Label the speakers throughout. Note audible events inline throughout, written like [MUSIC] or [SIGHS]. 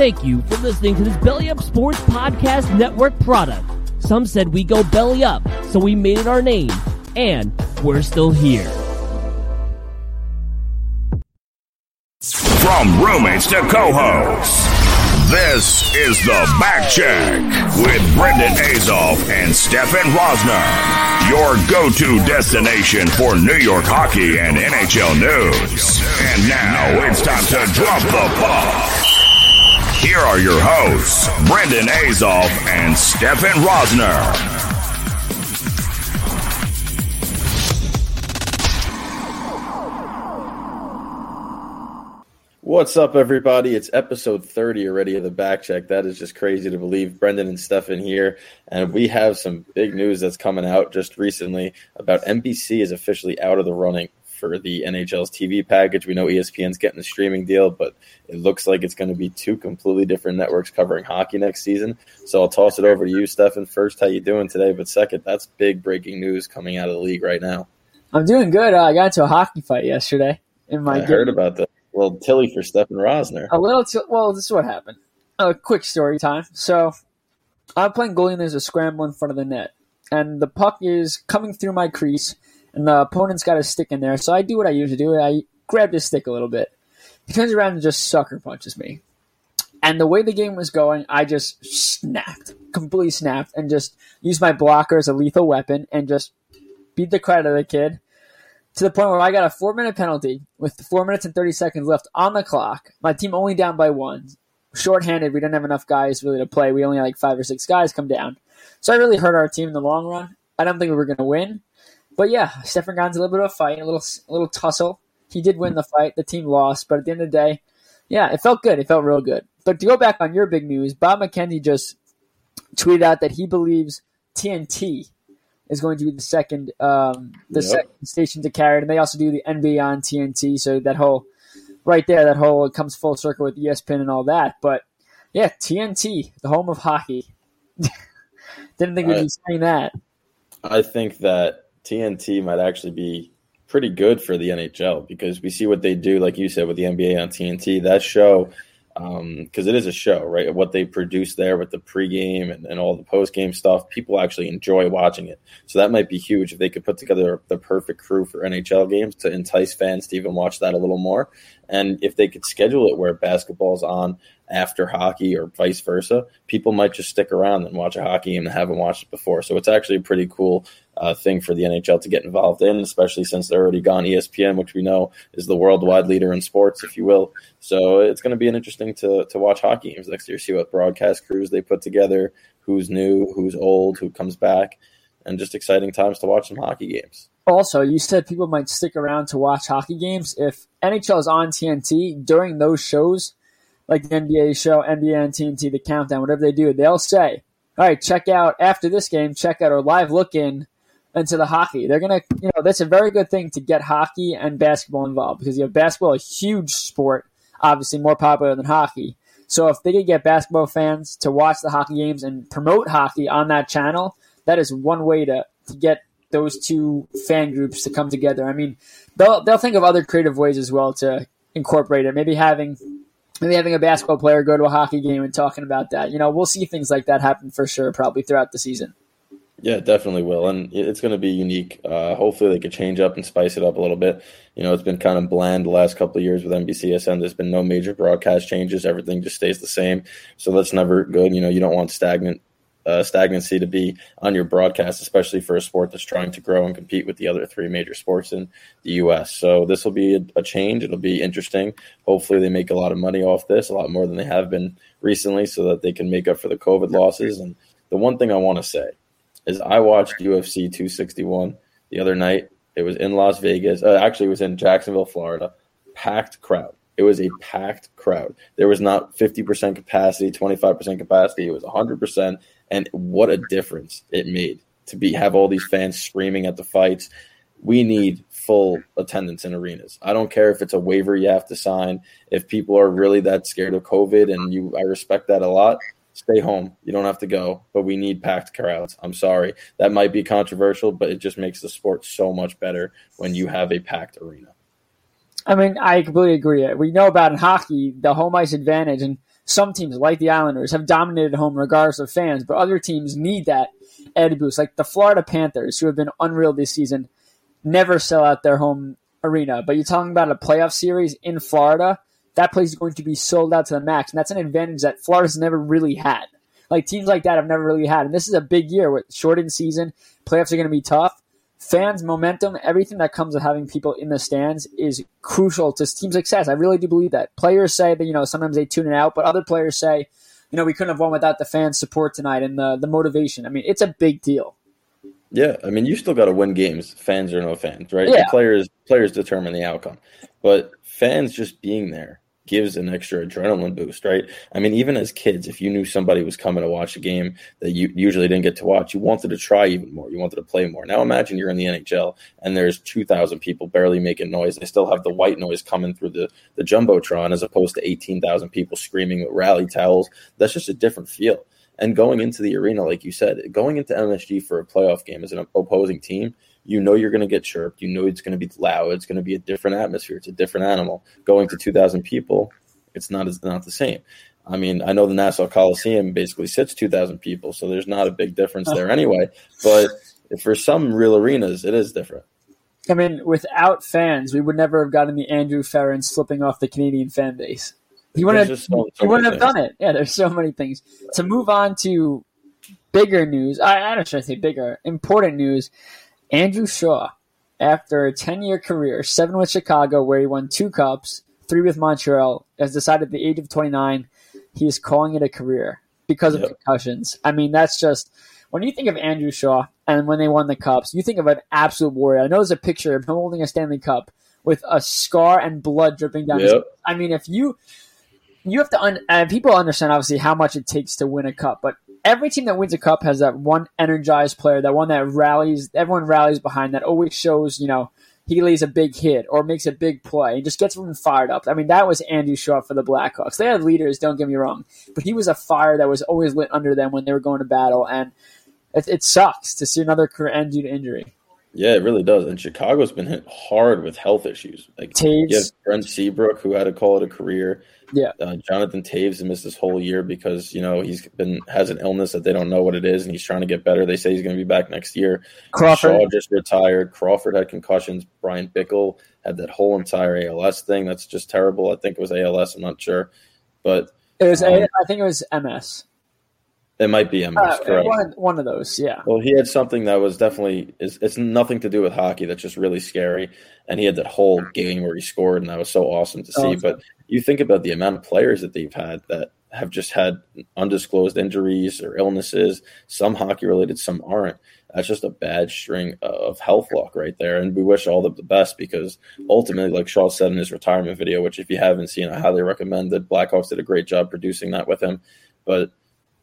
Speaker 1: Thank you for listening to this Belly Up Sports Podcast Network product. Some said we go belly up, so we made it our name, and we're still here.
Speaker 2: From roommates to co-hosts, this is the Back Check with Brendan Azoff and Stefan Rosner, your go-to destination for New York hockey and NHL news. And now it's time to drop the puck. Here are your hosts, Brendan Azoff and Stefan Rosner.
Speaker 3: What's up, everybody? It's episode 30 already of the back check. That is just crazy to believe. Brendan and Stefan here, and we have some big news that's coming out just recently about NBC is officially out of the running for the NHL's TV package. We know ESPN's getting the streaming deal, but it looks like it's going to be two completely different networks covering hockey next season. So I'll toss it over to you, Stefan. First, how you doing today? But second, that's big breaking news coming out of the league right now.
Speaker 4: I'm doing good. Uh, I got into a hockey fight yesterday. In my
Speaker 3: I heard about that. Well, Tilly for Stefan Rosner.
Speaker 4: A little. T- well, this is what happened. A quick story time. So I'm playing goalie, and there's a scramble in front of the net, and the puck is coming through my crease, and the opponent's got a stick in there. So I do what I usually do. I grab his stick a little bit. He turns around and just sucker punches me. And the way the game was going, I just snapped, completely snapped, and just used my blocker as a lethal weapon and just beat the crap out of the kid to the point where I got a four minute penalty with four minutes and 30 seconds left on the clock. My team only down by one. Shorthanded, we didn't have enough guys really to play. We only had like five or six guys come down. So I really hurt our team in the long run. I don't think we were going to win. But yeah, Stefan got into a little bit of a fight, a little, a little tussle. He did win the fight. The team lost. But at the end of the day, yeah, it felt good. It felt real good. But to go back on your big news, Bob McKenzie just tweeted out that he believes TNT is going to be the second um, the
Speaker 3: Yep.
Speaker 4: second station to carry it, and they also do the NBA on TNT. So that whole right there, that whole it comes full circle with ESPN and all that. But yeah, TNT, the home of hockey. [LAUGHS] Didn't think we'd be saying that.
Speaker 3: I think that TNT might actually be pretty good for the NHL because we see what they do, like you said, with the NBA on TNT. That show, um, because it is a show, right? What they produce there with the pregame and, and all the postgame stuff, people actually enjoy watching it. So that might be huge if they could put together the perfect crew for NHL games to entice fans to even watch that a little more. And if they could schedule it where basketball's on after hockey or vice versa, people might just stick around and watch a hockey game and haven't watched it before. So it's actually pretty cool uh, thing for the NHL to get involved in, especially since they're already gone ESPN, which we know is the worldwide leader in sports, if you will. So it's going to be an interesting to to watch hockey games next year, see what broadcast crews they put together, who's new, who's old, who comes back, and just exciting times to watch some hockey games.
Speaker 4: Also, you said people might stick around to watch hockey games. If NHL is on TNT during those shows, like the NBA show, NBA on TNT, the countdown, whatever they do, they'll say, "All right, check out after this game, check out our live look in into the hockey." They're gonna, you know, that's a very good thing to get hockey and basketball involved because you have basketball, a huge sport, obviously more popular than hockey. So if they could get basketball fans to watch the hockey games and promote hockey on that channel, that is one way to, to get those two fan groups to come together. I mean, they'll they'll think of other creative ways as well to incorporate it. Maybe having maybe having a basketball player go to a hockey game and talking about that. You know, we'll see things like that happen for sure, probably throughout the season.
Speaker 3: Yeah, it definitely will, and it's going to be unique. Uh, hopefully, they could change up and spice it up a little bit. You know, it's been kind of bland the last couple of years with NBCSN. There's been no major broadcast changes; everything just stays the same. So that's never good. You know, you don't want stagnant uh, stagnancy to be on your broadcast, especially for a sport that's trying to grow and compete with the other three major sports in the U.S. So this will be a, a change. It'll be interesting. Hopefully, they make a lot of money off this, a lot more than they have been recently, so that they can make up for the COVID losses. And the one thing I want to say is I watched UFC 261 the other night. It was in Las Vegas. Uh, actually, it was in Jacksonville, Florida. Packed crowd. It was a packed crowd. There was not 50% capacity, 25% capacity. It was 100%. And what a difference it made to be have all these fans screaming at the fights. We need full attendance in arenas. I don't care if it's a waiver you have to sign. If people are really that scared of COVID, and you, I respect that a lot. Stay home. You don't have to go, but we need packed crowds. I'm sorry. That might be controversial, but it just makes the sport so much better when you have a packed arena.
Speaker 4: I mean, I completely agree. We know about in hockey the home ice advantage, and some teams, like the Islanders, have dominated home regardless of fans, but other teams need that added boost. Like the Florida Panthers, who have been unreal this season, never sell out their home arena. But you're talking about a playoff series in Florida, that place is going to be sold out to the max. And that's an advantage that Florida's never really had. Like teams like that have never really had. And this is a big year with shortened season. Playoffs are going to be tough. Fans, momentum, everything that comes with having people in the stands is crucial to team success. I really do believe that. Players say that, you know, sometimes they tune it out, but other players say, you know, we couldn't have won without the fans' support tonight and the, the motivation. I mean, it's a big deal.
Speaker 3: Yeah, I mean, you still got to win games, fans or no fans, right?
Speaker 4: Yeah.
Speaker 3: The players players determine the outcome, but fans just being there gives an extra adrenaline boost, right? I mean, even as kids, if you knew somebody was coming to watch a game that you usually didn't get to watch, you wanted to try even more. You wanted to play more. Now imagine you're in the NHL and there's 2,000 people barely making noise. They still have the white noise coming through the, the Jumbotron as opposed to 18,000 people screaming with rally towels. That's just a different feel. And going into the arena, like you said, going into MSG for a playoff game as an opposing team, you know you're going to get chirped. You know it's going to be loud. It's going to be a different atmosphere. It's a different animal. Going to 2,000 people, it's not as not the same. I mean, I know the Nassau Coliseum basically sits 2,000 people, so there's not a big difference there anyway. But for some real arenas, it is different.
Speaker 4: I mean, without fans, we would never have gotten the Andrew Ference slipping off the Canadian fan base. He wouldn't have,
Speaker 3: so- so
Speaker 4: he wouldn't have done it. Yeah, there's so many things. To move on to bigger news, I, I don't should I say bigger, important news. Andrew Shaw, after a 10 year career, seven with Chicago, where he won two cups, three with Montreal, has decided at the age of 29 he is calling it a career because of
Speaker 3: Yep.
Speaker 4: concussions. I mean, that's just when you think of Andrew Shaw and when they won the cups, you think of an absolute warrior. I know there's a picture of him holding a Stanley Cup with a scar and blood dripping down his.
Speaker 3: Yep.
Speaker 4: I mean, if you you have to un- and people understand obviously how much it takes to win a cup, but every team that wins a cup has that one energized player, that one that rallies, everyone rallies behind, that always shows, you know, he lays a big hit or makes a big play and just gets everyone fired up. I mean, that was Andrew Shaw for the Blackhawks. They had leaders, don't get me wrong, but he was a fire that was always lit under them when they were going to battle, and it, it sucks to see another career end due to injury.
Speaker 3: Yeah, it really does. And Chicago's been hit hard with health issues. Like
Speaker 4: Toews.
Speaker 3: you have Brent Seabrook, who had to call it a career.
Speaker 4: Yeah.
Speaker 3: Uh, Jonathan Toews missed this whole year because you know he's been has an illness that they don't know what it is, and he's trying to get better. They say he's going to be back next year.
Speaker 4: Crawford.
Speaker 3: Shaw just retired. Crawford had concussions. Bryan Bickell had that whole entire ALS thing. That's just terrible. I think it was ALS. I'm not sure, but
Speaker 4: It was,
Speaker 3: Um,
Speaker 4: I think it was MS.
Speaker 3: it might be MS.
Speaker 4: Uh,
Speaker 3: correct.
Speaker 4: one, of, one of those, yeah.
Speaker 3: Well, he had something that was definitely it's, it's nothing to do with hockey. That's just really scary. And he had that whole game where he scored, and that was so awesome to see.
Speaker 4: Oh,
Speaker 3: but you think about the amount of players that they've had that have just had undisclosed injuries or illnesses. Some hockey related, some aren't. That's just a bad string of health luck right there. And we wish all of the best because ultimately, like Shaw said in his retirement video, which if you haven't seen, I highly recommend that Blackhawks did a great job producing that with him. But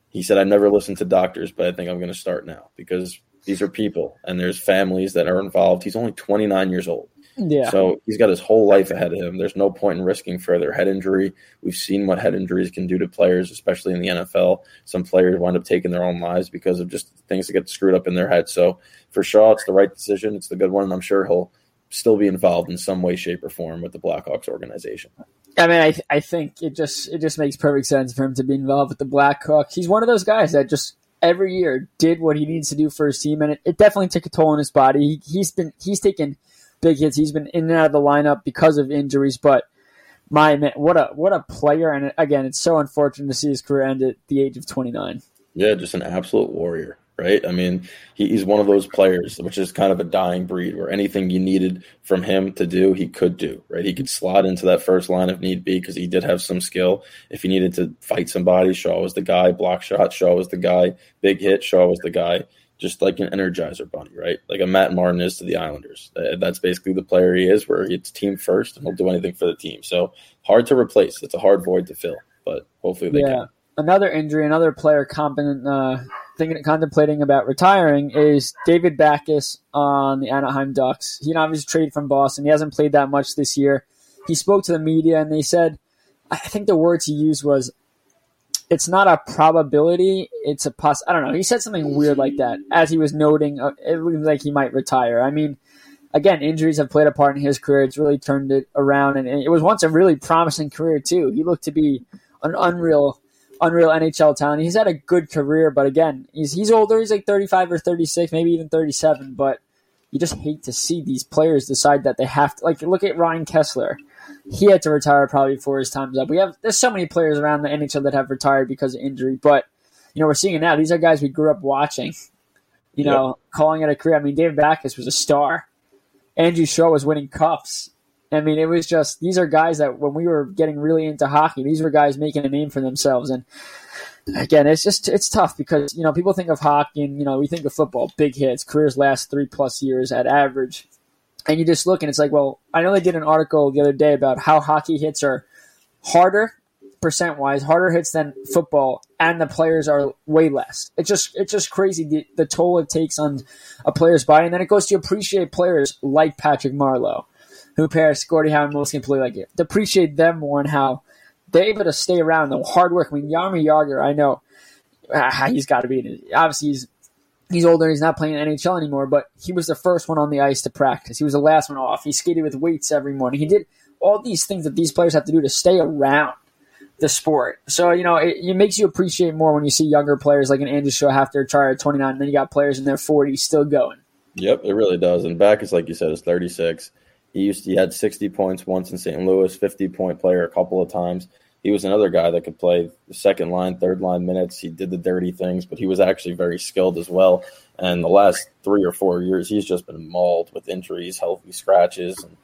Speaker 3: he said, I've never listened to doctors, but I think I'm going to start now because these are people and there's families that are involved. He's only 29 years old.
Speaker 4: Yeah.
Speaker 3: So he's got his whole life ahead of him. There's no point in risking further head injury. We've seen what head injuries can do to players, especially in the NFL. Some players wind up taking their own lives because of just things that get screwed up in their head. So for Shaw, it's the right decision. It's the good one. And I'm sure he'll still be involved in some way, shape, or form with the Blackhawks organization.
Speaker 4: I mean, I I think it just it just makes perfect sense for him to be involved with the Blackhawks. He's one of those guys that just every year did what he needs to do for his team, and it, it definitely took a toll on his body. He, he's been he's taken big hits. He's been in and out of the lineup because of injuries, but my man, what a what a player! And again, it's so unfortunate to see his career end at the age of twenty nine.
Speaker 3: Yeah, just an absolute warrior, right? I mean, he, he's one of those players, which is kind of a dying breed, where anything you needed from him to do, he could do, right? He could slot into that first line if need be because he did have some skill. If he needed to fight somebody, Shaw was the guy. Block shot, Shaw was the guy. Big hit, Shaw was the guy. just like an energizer bunny, right? Like a Matt Martin is to the Islanders. That's basically the player he is, where it's team first and he'll do anything for the team. So hard to replace. It's a hard void to fill, but hopefully they yeah. can.
Speaker 4: Another injury, another player competent, uh, thinking, contemplating about retiring is David Backes on the Anaheim Ducks. He obviously traded from Boston. He hasn't played that much this year. He spoke to the media and they said, I think the words he used was, it's not a probability. It's a poss. I don't know. He said something weird like that as he was noting uh, it looked like he might retire. I mean, again, injuries have played a part in his career. It's really turned it around, and it was once a really promising career too. He looked to be an unreal, unreal NHL talent. He's had a good career, but again, he's he's older. He's like thirty five or thirty six, maybe even thirty seven. But you just hate to see these players decide that they have to. Like, look at Ryan Kesler he had to retire probably before his time's up. We have there's so many players around the NHL that have retired because of injury, but you know we're seeing it now. These are guys we grew up watching. You know, yep. calling it a career. I mean, David Backes was a star. Andrew Shaw was winning cups. I mean, it was just these are guys that when we were getting really into hockey, these were guys making a name for themselves. And again, it's just it's tough because you know people think of hockey and you know we think of football, big hits, careers last three plus years at average and you just look and it's like, well, I know they did an article the other day about how hockey hits are harder percent wise, harder hits than football, and the players are way less. It's just it's just crazy the, the toll it takes on a player's body, and then it goes to appreciate players like Patrick Marleau, who pairs Gordie Howe and can play like it. Appreciate them more and how they're able to stay around the hard work. I mean, Jaromir Jagr, I know ah, he's got to be obviously he's he's older. He's not playing NHL anymore, but he was the first one on the ice to practice. He was the last one off. He skated with weights every morning. He did all these things that these players have to do to stay around the sport. So, you know, it, it makes you appreciate more when you see younger players like an Andrew Shaw have to retire at 29, and then you got players in their 40s still going.
Speaker 3: Yep, it really does. And Backes like you said, is 36. He used to, he had 60 points once in St. Louis, 50 point player a couple of times he was another guy that could play second line, third line minutes. He did the dirty things, but he was actually very skilled as well. And the last three or four years, he's just been mauled with injuries, healthy scratches. And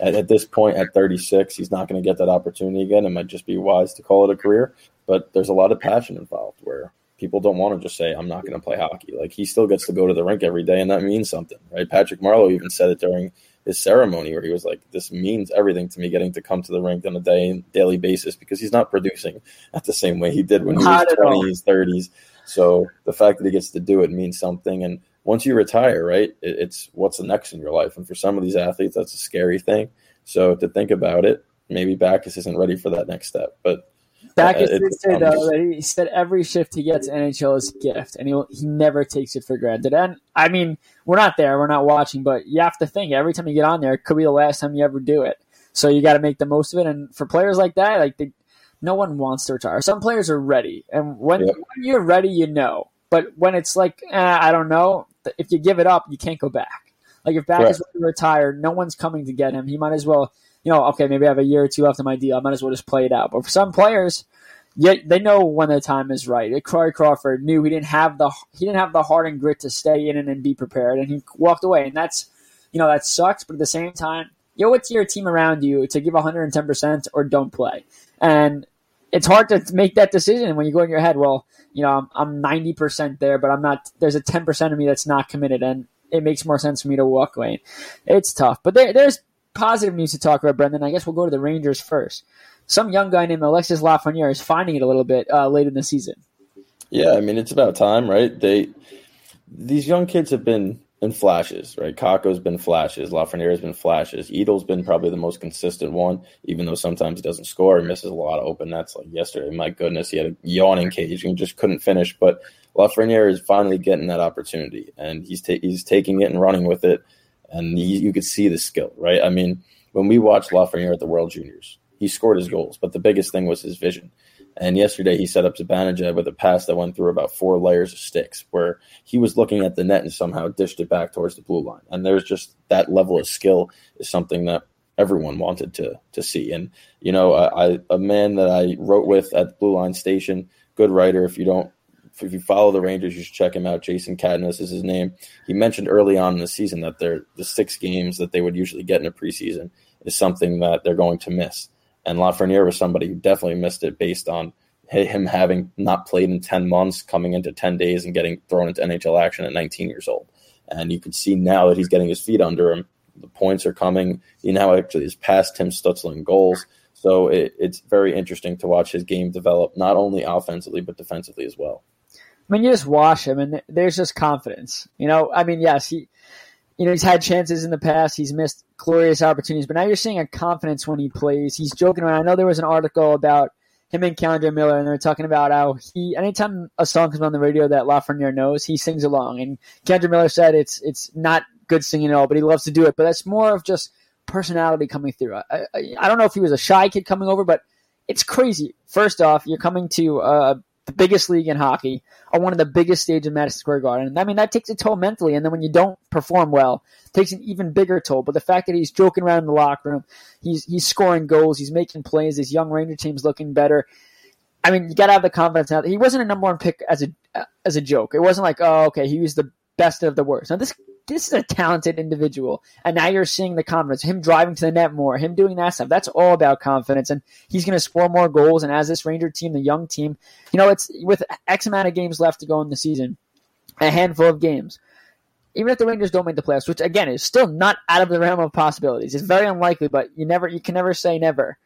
Speaker 3: at, at this point, at 36, he's not going to get that opportunity again. It might just be wise to call it a career, but there's a lot of passion involved where people don't want to just say, I'm not going to play hockey. Like he still gets to go to the rink every day, and that means something, right? Patrick Marleau even said it during his ceremony where he was like, "This means everything to me, getting to come to the rink on a day daily basis because he's not producing at the same way he did when he was twenties, thirties. So the fact that he gets to do it means something. And once you retire, right, it, it's what's the next in your life. And for some of these athletes, that's a scary thing. So to think about it, maybe Backes isn't ready for that next step, but
Speaker 4: Back uh, did say though that he said every shift he gets NHL is a gift, and he he never takes it for granted. And I mean, we're not there, we're not watching, but you have to think every time you get on there, it could be the last time you ever do it. So you got to make the most of it. And for players like that, like they, no one wants to retire. Some players are ready, and when, yep. when you're ready, you know. But when it's like eh, I don't know, if you give it up, you can't go back. Like if Back right. is retired, no one's coming to get him. He might as well you know, okay, maybe I have a year or two left in my deal. I might as well just play it out. But for some players, yeah, they know when the time is right. Corey Crawford knew he didn't have the he didn't have the heart and grit to stay in and be prepared, and he walked away. And that's you know that sucks. But at the same time, you owe it to your team around you to give 110 percent or don't play. And it's hard to make that decision when you go in your head. Well, you know, I'm 90 percent there, but I'm not. There's a 10 percent of me that's not committed, and it makes more sense for me to walk away. It's tough, but there, there's positive news to talk about, Brendan. I guess we'll go to the Rangers first. Some young guy named Alexis Lafreniere is finding it a little bit uh, late in the season.
Speaker 3: Yeah, I mean it's about time, right? They these young kids have been in flashes, right? Kakko's been flashes, Lafreniere's been flashes. Edel's been probably the most consistent one, even though sometimes he doesn't score. He misses a lot of open nets. Like yesterday, my goodness, he had a yawning cage and just couldn't finish. But Lafreniere is finally getting that opportunity, and he's ta- he's taking it and running with it and he, you could see the skill, right? I mean, when we watched Lafreniere at the World Juniors, he scored his goals, but the biggest thing was his vision. And yesterday he set up Zibanejad with a pass that went through about four layers of sticks, where he was looking at the net and somehow dished it back towards the blue line. And there's just that level of skill is something that everyone wanted to to see. And you know, I, a man that I wrote with at Blue Line Station, good writer. If you don't if you follow the Rangers, you should check him out. Jason Cadanis is his name. He mentioned early on in the season that they're the six games that they would usually get in a preseason is something that they're going to miss. And Lafreniere was somebody who definitely missed it based on him having not played in 10 months, coming into 10 days and getting thrown into NHL action at 19 years old. And you can see now that he's getting his feet under him. The points are coming. He now actually has passed Tim Stützle in goals. So it, it's very interesting to watch his game develop, not only offensively, but defensively as well.
Speaker 4: I mean, you just watch him, and there's just confidence. You know, I mean, yes, he, you know, he's had chances in the past. He's missed glorious opportunities, but now you're seeing a confidence when he plays. He's joking around. I know there was an article about him and K'Andre Miller, and they're talking about how he, anytime a song comes on the radio that Lafreniere knows, he sings along. And K'Andre Miller said it's it's not good singing at all, but he loves to do it. But that's more of just personality coming through. I, I, I don't know if he was a shy kid coming over, but it's crazy. First off, you're coming to uh, the biggest league in hockey on one of the biggest stages in Madison Square Garden. I mean, that takes a toll mentally. And then when you don't perform well, takes an even bigger toll. But the fact that he's joking around in the locker room, he's he's scoring goals, he's making plays, this young Ranger team's looking better. I mean, you got to have the confidence now. He wasn't a number one pick as a as a joke. It wasn't like, oh, okay, he was the best of the worst. Now this this is a talented individual, and now you're seeing the confidence. Him driving to the net more, him doing that stuff. That's all about confidence, and he's going to score more goals. And as this Ranger team, the young team, you know, it's with X amount of games left to go in the season, a handful of games. Even if the Rangers don't make the playoffs, which again is still not out of the realm of possibilities, it's very unlikely. But you never, you can never say never.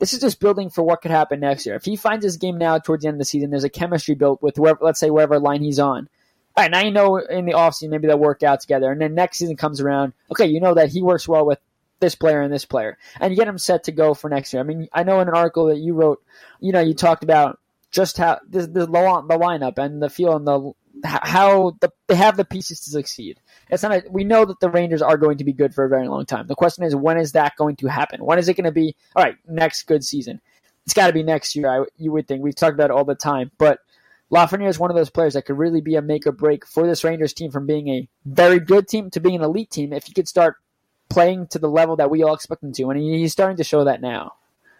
Speaker 4: This is just building for what could happen next year. If he finds his game now towards the end of the season, there's a chemistry built with whoever, let's say, wherever line he's on all right, now you know in the offseason maybe they'll work out together. And then next season comes around, okay, you know that he works well with this player and this player. And you get him set to go for next year. I mean, I know in an article that you wrote, you know, you talked about just how the, the, the lineup and the feel and the how the, they have the pieces to succeed. It's not. A, we know that the Rangers are going to be good for a very long time. The question is, when is that going to happen? When is it going to be? All right, next good season. It's got to be next year. I, you would think. We've talked about it all the time, but Lafreniere is one of those players that could really be a make or break for this Rangers team from being a very good team to being an elite team if he could start playing to the level that we all expect him to. And he's starting to show that now.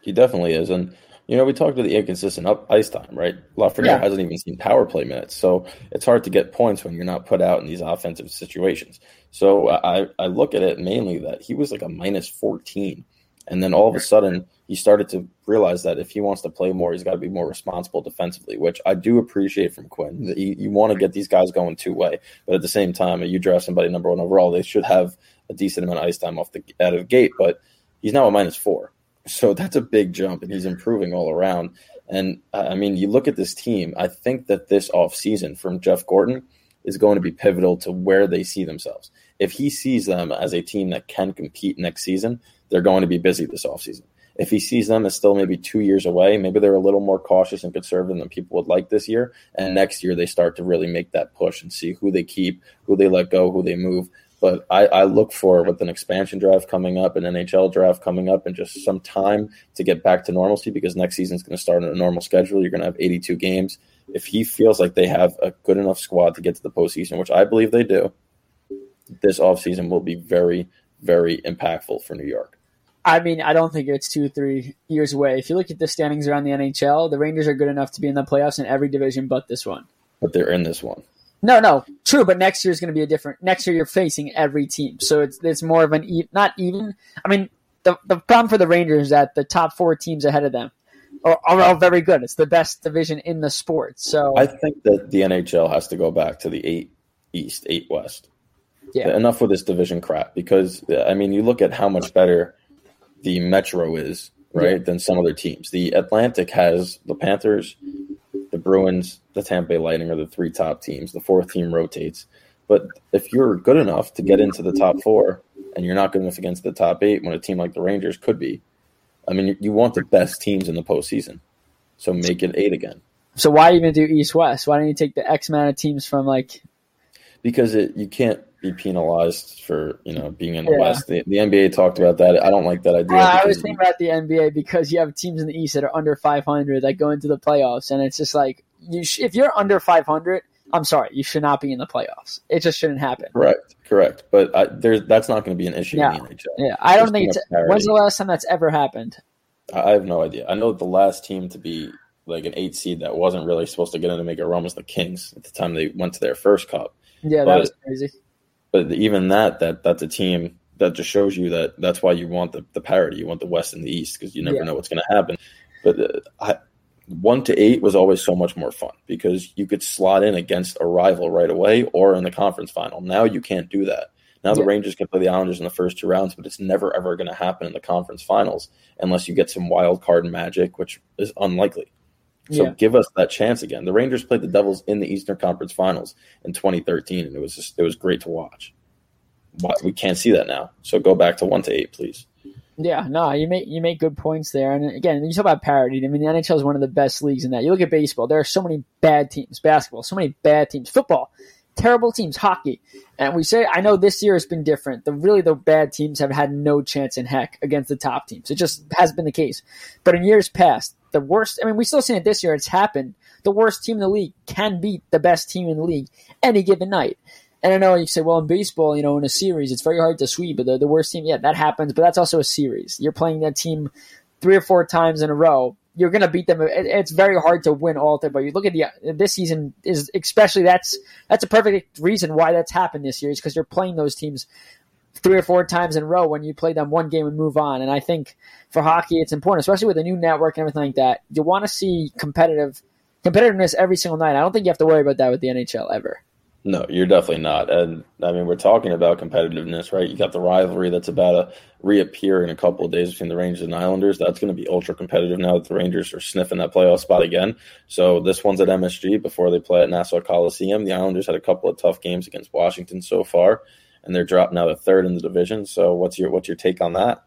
Speaker 3: He definitely is. And, you know, we talked about the inconsistent up ice time, right? Lafreniere yeah. hasn't even seen power play minutes. So it's hard to get points when you're not put out in these offensive situations. So I, I look at it mainly that he was like a minus 14. And then all of a sudden, he started to realize that if he wants to play more, he's got to be more responsible defensively, which I do appreciate from Quinn. You, you want to get these guys going two way, but at the same time, you draft somebody number one overall, they should have a decent amount of ice time off the out of the gate. But he's now a minus four, [LAUGHS] so that's a big jump, and he's improving all around. And I mean, you look at this team. I think that this offseason from Jeff Gorton is going to be pivotal to where they see themselves. If he sees them as a team that can compete next season, they're going to be busy this offseason if he sees them as still maybe two years away, maybe they're a little more cautious and conservative than people would like this year. And next year they start to really make that push and see who they keep, who they let go, who they move. But I, I look for with an expansion draft coming up, an NHL draft coming up, and just some time to get back to normalcy because next season is going to start on a normal schedule. You're going to have 82 games. If he feels like they have a good enough squad to get to the postseason, which I believe they do, this offseason will be very, very impactful for New York.
Speaker 4: I mean, I don't think it's two, three years away. If you look at the standings around the NHL, the Rangers are good enough to be in the playoffs in every division but this one.
Speaker 3: But they're in this one.
Speaker 4: No, no, true. But next year is going to be a different. Next year, you're facing every team, so it's it's more of an e- not even. I mean, the the problem for the Rangers is that the top four teams ahead of them are, are all very good. It's the best division in the sport. So
Speaker 3: I think that the NHL has to go back to the eight East, eight West. Yeah. Enough with this division crap because I mean, you look at how much better the Metro is, right, yeah. than some other teams. The Atlantic has the Panthers, the Bruins, the Tampa Bay Lightning are the three top teams. The fourth team rotates. But if you're good enough to get into the top four and you're not good enough against the top eight when a team like the Rangers could be, I mean, you, you want the best teams in the postseason. So make it eight again.
Speaker 4: So why even do East West? Why don't you take the X amount of teams from like?
Speaker 3: Because it, you can't be penalized for you know being in the yeah. West. The, the, NBA talked about that. I don't like that idea.
Speaker 4: Uh, I was thinking about the NBA because you have teams in the East that are under 500 that go into the playoffs, and it's just like you sh- if you're under 500, I'm sorry, you should not be in the playoffs. It just shouldn't happen.
Speaker 3: Correct, correct. But I, there's that's not going to be an issue
Speaker 4: yeah.
Speaker 3: in the NHL.
Speaker 4: Yeah, I don't think. It's, when's the last time that's ever happened?
Speaker 3: I have no idea. I know the last team to be like an eight seed that wasn't really supposed to get in to make a run was the Kings at the time they went to their first cup.
Speaker 4: Yeah, but, that was crazy
Speaker 3: but even that that that's a team that just shows you that that's why you want the, the parity. You want the West and the East because you never yeah. know what's going to happen. But uh, I, one to eight was always so much more fun because you could slot in against a rival right away or in the conference final. Now you can't do that. Now the Rangers can play the Islanders in the first two rounds, but it's never ever going to happen in the conference finals unless you get some wild card magic, which is unlikely. So
Speaker 4: Yeah.
Speaker 3: give us that chance again. The Rangers played the Devils in the Eastern Conference Finals in 2013, and it was just it was great to watch. But We can't see that now. So go back to one to eight, please.
Speaker 4: Yeah, no, you make you make good points there. And again, you talk about parity. I mean, the NHL is one of the best leagues in that. You look at baseball; there are so many bad teams. Basketball, so many bad teams. Football, terrible teams. Hockey, and we say, I know this year has been different. The really the bad teams have had no chance in heck against the top teams. It just has been the case. But in years past, the worst. I mean, we still seen it this year. It's happened. The worst team in the league can beat the best team in the league any given night. And I know you say, well, in baseball, you know, in a series, it's very hard to sweep, but the, the worst team, yeah, that happens, but that's also a series. You're playing that team three or four times in a row. You're going to beat them. It, it's very hard to win all time. But you look at the this season is especially that's that's a perfect reason why that's happened this year is because you're playing those teams three or four times in a row when you play them one game and move on. And I think for hockey, it's important, especially with a new network and everything like that. You want to see competitive competitiveness every single night. I don't think you have to worry about that with the NHL ever.
Speaker 3: No, you're definitely not. And I mean, we're talking about competitiveness, right? You got the rivalry that's about to reappear in a couple of days between the Rangers and Islanders. That's going to be ultra competitive now that the Rangers are sniffing that playoff spot again. So this one's at MSG before they play at Nassau Coliseum. The Islanders had a couple of tough games against Washington so far, and they're dropped now to third in the division. So what's your what's your take on that?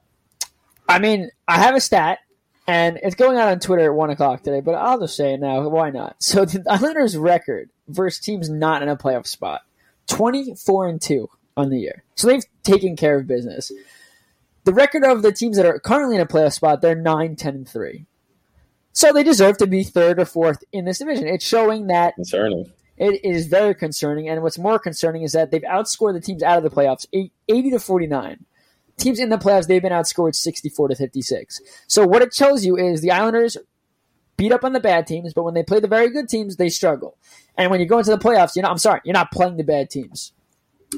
Speaker 4: I mean, I have a stat, and it's going out on Twitter at one o'clock today, but I'll just say it now. Why not? [LAUGHS] So the Islanders' record versus teams not in a playoff spot, twenty four and two on the year. So they've taken care of business. The record of the teams that are currently in a playoff spot, they're 9, 10, and three. So they deserve to be third or fourth in this division. It's showing that
Speaker 3: Concerning.
Speaker 4: it is very concerning. And what's more concerning is that they've outscored the teams out of the playoffs 80 to 49. Teams in the playoffs, they've been outscored 64 to 56. So what it shows you is the Islanders beat up on the bad teams, but when they play the very good teams, they struggle. And when you go into the playoffs, you know, I'm sorry, you're not playing the bad teams.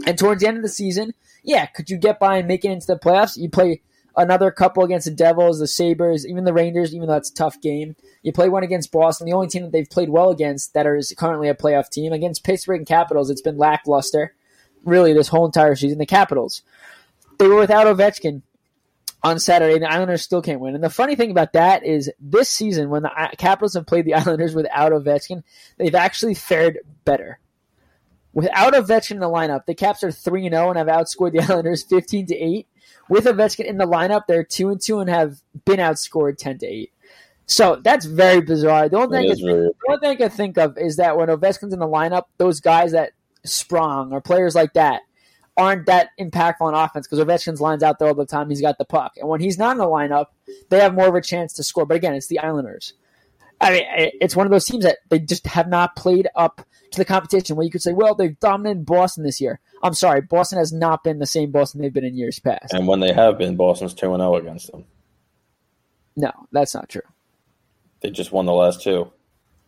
Speaker 4: And towards the end of the season, yeah, could you get by and make it into the playoffs? You play another couple against the Devils, the Sabres, even the Rangers, even though that's a tough game. You play one against Boston, the only team that they've played well against that is currently a playoff team. Against Pittsburgh and Capitals, it's been lackluster, really, this whole entire season. The Capitals, they were without Ovechkin on Saturday, and the Islanders still can't win. And the funny thing about that is this season, when the Capitals have played the [LAUGHS] Islanders without Ovechkin, they've actually fared better. Without Ovechkin in the lineup, the Caps are 3 0 and have outscored the [LAUGHS] Islanders 15 to 8. With Ovechkin in the lineup, they're 2 and 2 and have been outscored 10 to 8. So that's very bizarre. The only thing, I
Speaker 3: really
Speaker 4: the only thing I can think of is that when Ovechkin's in the lineup, those guys that sprung or players like that aren't that impactful on offense because Ovechkin's lines out there all the time. He's got the puck, and when he's not in the lineup, they have more of a chance to score. But again, it's the Islanders. I mean, it's one of those teams that they just have not played up to the competition. Where you could say, well, they've dominated Boston this year. I'm sorry, Boston has not been the same Boston they've been in years past.
Speaker 3: and when they have been, Boston's two and zero against them.
Speaker 4: No, that's not true.
Speaker 3: They just won the last two.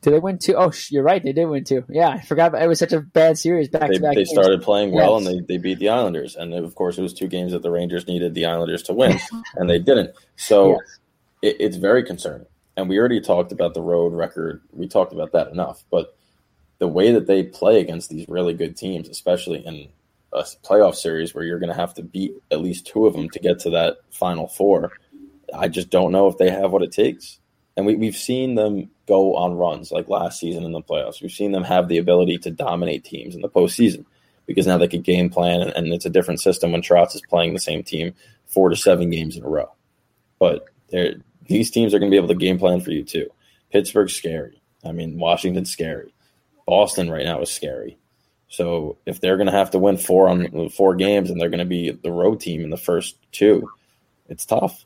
Speaker 4: Did they win two? Oh, you're right. They did win two. Yeah, I forgot. About, it was such a bad series back
Speaker 3: they,
Speaker 4: to back.
Speaker 3: they
Speaker 4: games.
Speaker 3: started playing well
Speaker 4: Yes.
Speaker 3: and they, they beat the Islanders. And of course, it was two games that the Rangers needed the Islanders to win, [LAUGHS] and they didn't. So
Speaker 4: Yes.
Speaker 3: it, it's very concerning. And we already talked about the road record. We talked about that enough. But the way that they play against these really good teams, especially in a playoff series where you're going to have to beat at least two of them to get to that final four, I just don't know if they have what it takes. And we, we've seen them go on runs like last season in the playoffs. We've seen them have the ability to dominate teams in the postseason because now they could game plan, and, and it's a different system when Trotz is playing the same team four to seven games in a row. But these teams are going to be able to game plan for you too. Pittsburgh's scary. I mean, Washington's scary. Boston right now is scary. So if they're going to have to win four on four games and they're going to be the road team in the first two, it's tough.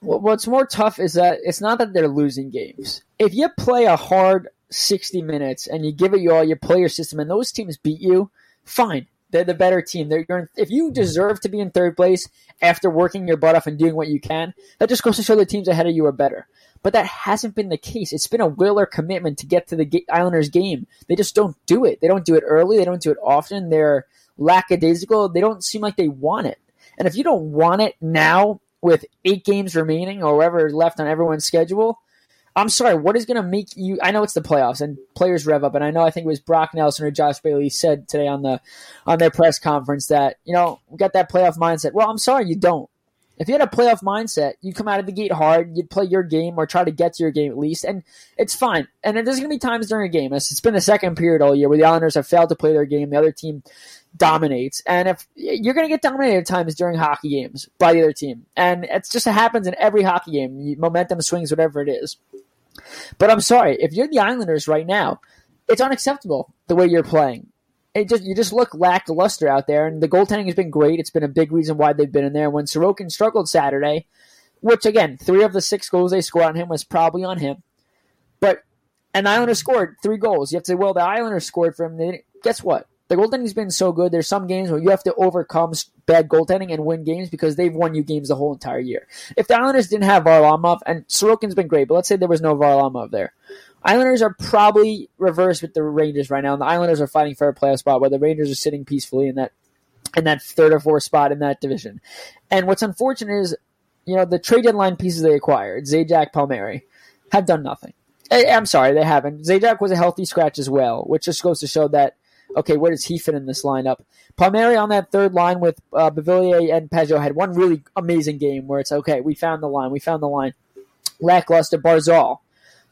Speaker 4: What's more tough is that it's not that they're losing games. If you play a hard 60 minutes and you give it you all, you play your system, and those teams beat you, fine. They're the better team. They're, in, if you deserve to be in third place after working your butt off and doing what you can, that just goes to show the teams ahead of you are better. But that hasn't been the case. It's been a will or commitment to get to the Islanders game. They just don't do it. They don't do it early. They don't do it often. They're lackadaisical. They don't seem like they want it. And if you don't want it now, with eight games remaining or whatever left on everyone's schedule. I'm sorry, what is going to make you? I know it's the playoffs and players rev up, and I know I think it was Brock Nelson or Josh Bailey said today on the on their press conference that you know we got that playoff mindset. Well, I'm sorry, you don't. If you had a playoff mindset, you'd come out of the gate hard, you'd play your game or try to get to your game at least, and it's fine. And there's going to be times during a game. It's been the second period all year where the Islanders have failed to play their game. The other team dominates. And if you're going to get dominated at times during hockey games by the other team, and it's just it happens in every hockey game. Momentum swings, whatever it is. But I'm sorry, if you're the Islanders right now, it's unacceptable the way you're playing. It just you just look lackluster out there, and the goaltending has been great. It's been a big reason why they've been in there. When Sorokin struggled Saturday, which again, three of the six goals they scored on him was probably on him. But an Islander scored three goals. You have to say, well, the Islanders scored for him. Guess what? The goaltending's been so good. There's some games where you have to overcome bad goaltending and win games because they've won you games the whole entire year. If the Islanders didn't have Varlamov, and Sorokin's been great, but let's say there was no Varlamov there. Islanders are probably reversed with the Rangers right now, and the Islanders are fighting for a playoff spot where the Rangers are sitting peacefully in that in that third or fourth spot in that division. And what's unfortunate is, you know, the trade deadline pieces they acquired, Zajac, Palmieri, have done nothing. I, I'm sorry, they haven't. Zajac was a healthy scratch as well, which just goes to show that okay, where does he fit in this lineup? Palmieri on that third line with uh, Beauvillier and Pageau had one really amazing game where it's okay, we found the line, we found the line. Lackluster Barzal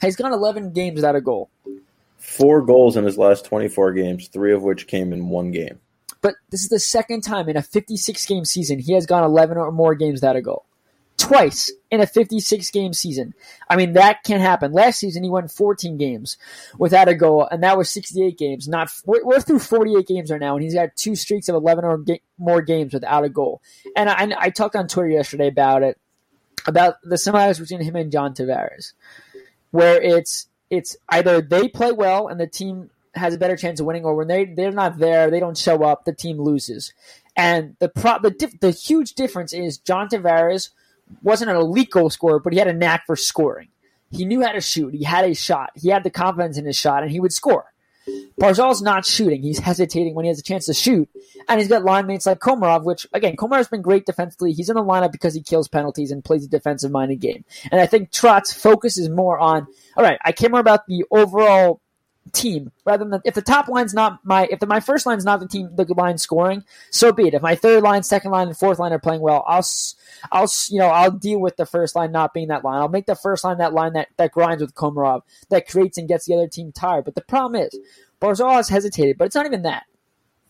Speaker 4: has gone 11 games without a goal.
Speaker 3: Four goals in his last 24 games, three of which came in one game.
Speaker 4: But this is the second time in a 56 game season he has gone 11 or more games without a goal twice in a 56 game season. I mean, that can happen. Last season, he won 14 games without a goal, and that was 68 games. Not we're, through 48 games right now, and he's got two streaks of 11 or ga- more games without a goal. And I, I talked on Twitter yesterday about it, about the similarities between him and John Tavares, where it's it's either they play well and the team has a better chance of winning, or when they they're not there, they don't show up, the team loses. And the pro, the, the huge difference is John Tavares – wasn't an elite goal scorer, but he had a knack for scoring. He knew how to shoot. He had a shot. He had the confidence in his shot, and he would score. Barzal's not shooting. He's hesitating when he has a chance to shoot. And he's got line mates like Komarov, which, again, Komarov's been great defensively. He's in the lineup because he kills penalties and plays a defensive minded game. And I think Trotz focuses more on, all right, I care more about the overall team rather than if the top line's not my if the, my first line's not the team the line scoring so be it. If my third line second line and fourth line are playing well i'll i'll you know i'll deal with the first line not being that line. I'll make the first line that line that that grinds with komarov that creates and gets the other team tired. But the problem is barzal has hesitated but it's not even that.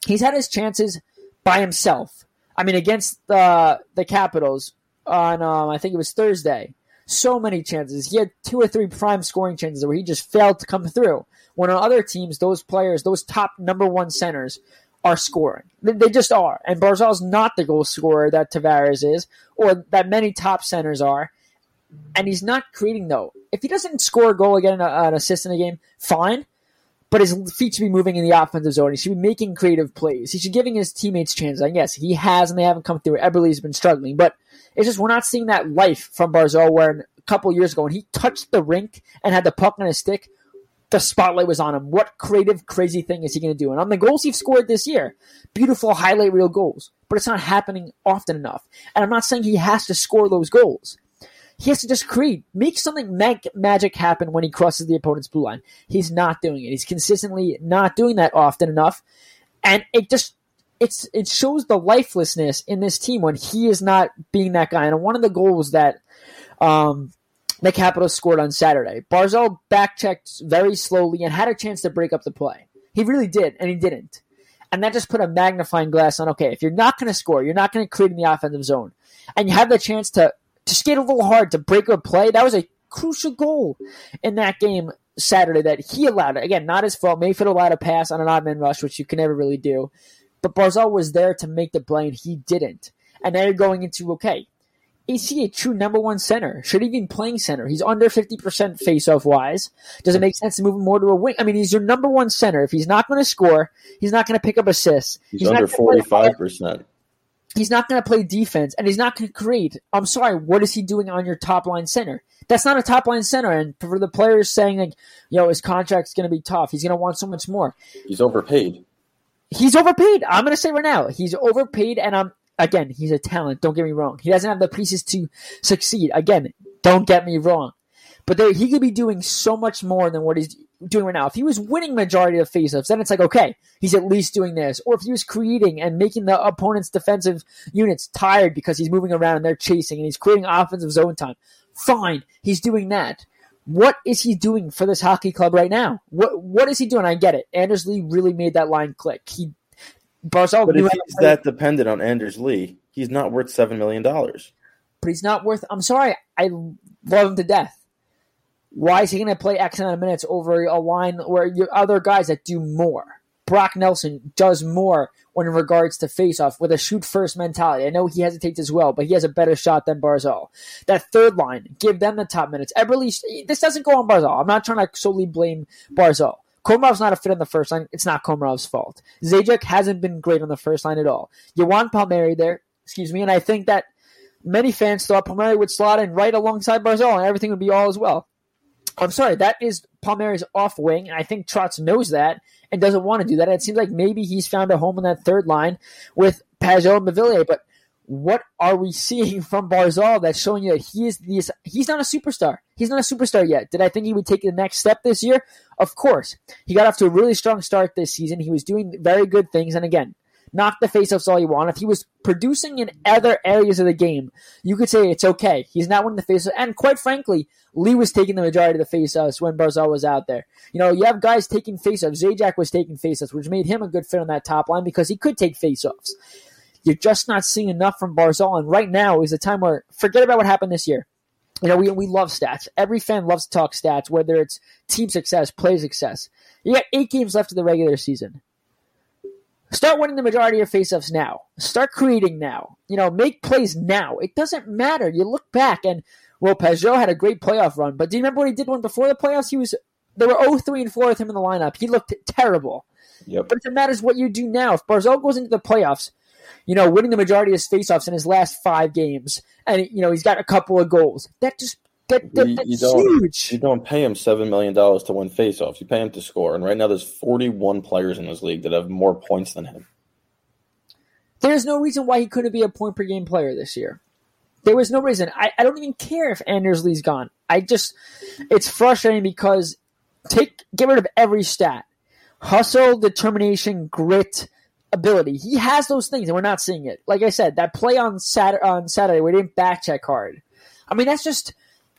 Speaker 4: He's had his chances by himself. I mean against the the capitals on um, i think it was thursday so many chances. He had two or three prime scoring chances where he just failed to come through. When on other teams, those players, those top number one centers, are scoring. They just are. And Barzal's not the goal scorer that Tavares is, or that many top centers are. And he's not creating, though. If he doesn't score a goal again, uh, an assist in a game, fine. But his feet should be moving in the offensive zone. He should be making creative plays. He should be giving his teammates chances. And yes, he has, and they haven't come through. Eberle's been struggling. But it's just we're not seeing that life from Barzal where a couple years ago when he touched the rink and had the puck on his stick, the spotlight was on him. What creative, crazy thing is he going to do? And on the goals he's scored this year, beautiful highlight reel goals, but it's not happening often enough. And I'm not saying he has to score those goals. He has to just create, make something mag- magic happen when he crosses the opponent's blue line. He's not doing it. He's consistently not doing that often enough, and it just it's it shows the lifelessness in this team when he is not being that guy. And one of the goals that um, the Capitals scored on Saturday. Barzal backchecked very slowly and had a chance to break up the play. He really did, and he didn't. And that just put a magnifying glass on okay, if you're not going to score, you're not going to create in the offensive zone, and you have the chance to, to skate a little hard to break a play, that was a crucial goal in that game Saturday that he allowed. Again, not his fault. Mayfield allowed a pass on an odd man rush, which you can never really do. But Barzal was there to make the play, and he didn't. And now you're going into okay, is he a true number one center? Should he be playing center? He's under 50% faceoff wise. Does it make sense to move him more to a wing? I mean, he's your number one center. If he's not going to score, he's not going to pick up assists.
Speaker 3: He's, he's under 45%.
Speaker 4: He's not going to play defense and he's not going to create. I'm sorry, what is he doing on your top line center? That's not a top line center. And for the players saying, like, yo, his contract's going to be tough, he's going to want so much more.
Speaker 3: He's overpaid.
Speaker 4: He's overpaid. I'm going to say right now, he's overpaid, and I'm again, he's a talent. Don't get me wrong. He doesn't have the pieces to succeed. Again, don't get me wrong. But there, he could be doing so much more than what he's doing right now. If he was winning majority of faceoffs, then it's like okay, he's at least doing this. Or if he was creating and making the opponent's defensive units tired because he's moving around and they're chasing and he's creating offensive zone time, fine, he's doing that. What is he doing for this hockey club right now? What what is he doing? I get it. Anders Lee really made that line click. He Barzal
Speaker 3: but if he's that dependent on Anders Lee, he's not worth seven million dollars.
Speaker 4: But he's not worth. I'm sorry, I love him to death. Why is he going to play X amount of minutes over a line where you other guys that do more? Brock Nelson does more when in regards to faceoff with a shoot first mentality. I know he hesitates as well, but he has a better shot than Barzal. That third line, give them the top minutes. Eberle, this doesn't go on Barzal. I'm not trying to solely blame Barzal. Komarov's not a fit on the first line. It's not Komarov's fault. Zajac hasn't been great on the first line at all. You want Palmieri there, excuse me, and I think that many fans thought Palmieri would slot in right alongside Barzal and everything would be all as well. I'm sorry, that is Palmieri's off wing, and I think Trotz knows that and doesn't want to do that. It seems like maybe he's found a home in that third line with Pageau and Beauvillier, but what are we seeing [LAUGHS] from Barzal that's showing you that he is this, he's not a superstar. He's not a superstar yet. Did I think he would take the next step this year? Of course. He got off to a really strong start this season. He was doing very good things. And again, knock the faceoffs all you want. If he was producing in other areas of the game, you could say it's okay. He's not winning the faceoffs. And quite frankly, Lee was taking the majority of the faceoffs when Barzal was out there. You know, you have guys taking faceoffs. Zajac was taking faceoffs, which made him a good fit on that top line because he could take faceoffs. You're just not seeing enough from Barzal. And right now is a time where forget about what happened this year. You know, we, we love stats. Every fan loves to talk stats, whether it's team success, play success. You got eight games left of the regular season. Start winning the majority of faceoffs now. Start creating now. You know, make plays now. It doesn't matter. You look back and well, Pageau had a great playoff run, but do you remember what he did one before the playoffs? He was there were 0-3 and 4 with him in the lineup. He looked terrible.
Speaker 3: Yep.
Speaker 4: But it matters what you do now. If Barzal goes into the playoffs, you know, winning the majority of his faceoffs in his last five games, and you know he's got a couple of goals. That just that, that,
Speaker 3: you, you don't,
Speaker 4: huge.
Speaker 3: You don't pay him seven million dollars to win faceoffs. You pay him to score. And right now, there's 41 players in this league that have more points than him.
Speaker 4: There's no reason why he couldn't be a point per game player this year. There was no reason. I, I don't even care if Anders Lee's gone. I just it's frustrating because take get rid of every stat. Hustle, determination, grit, ability. He has those things, and we're not seeing it. Like I said, that play on Saturday, on Saturday where he didn't backcheck hard. I mean, that's just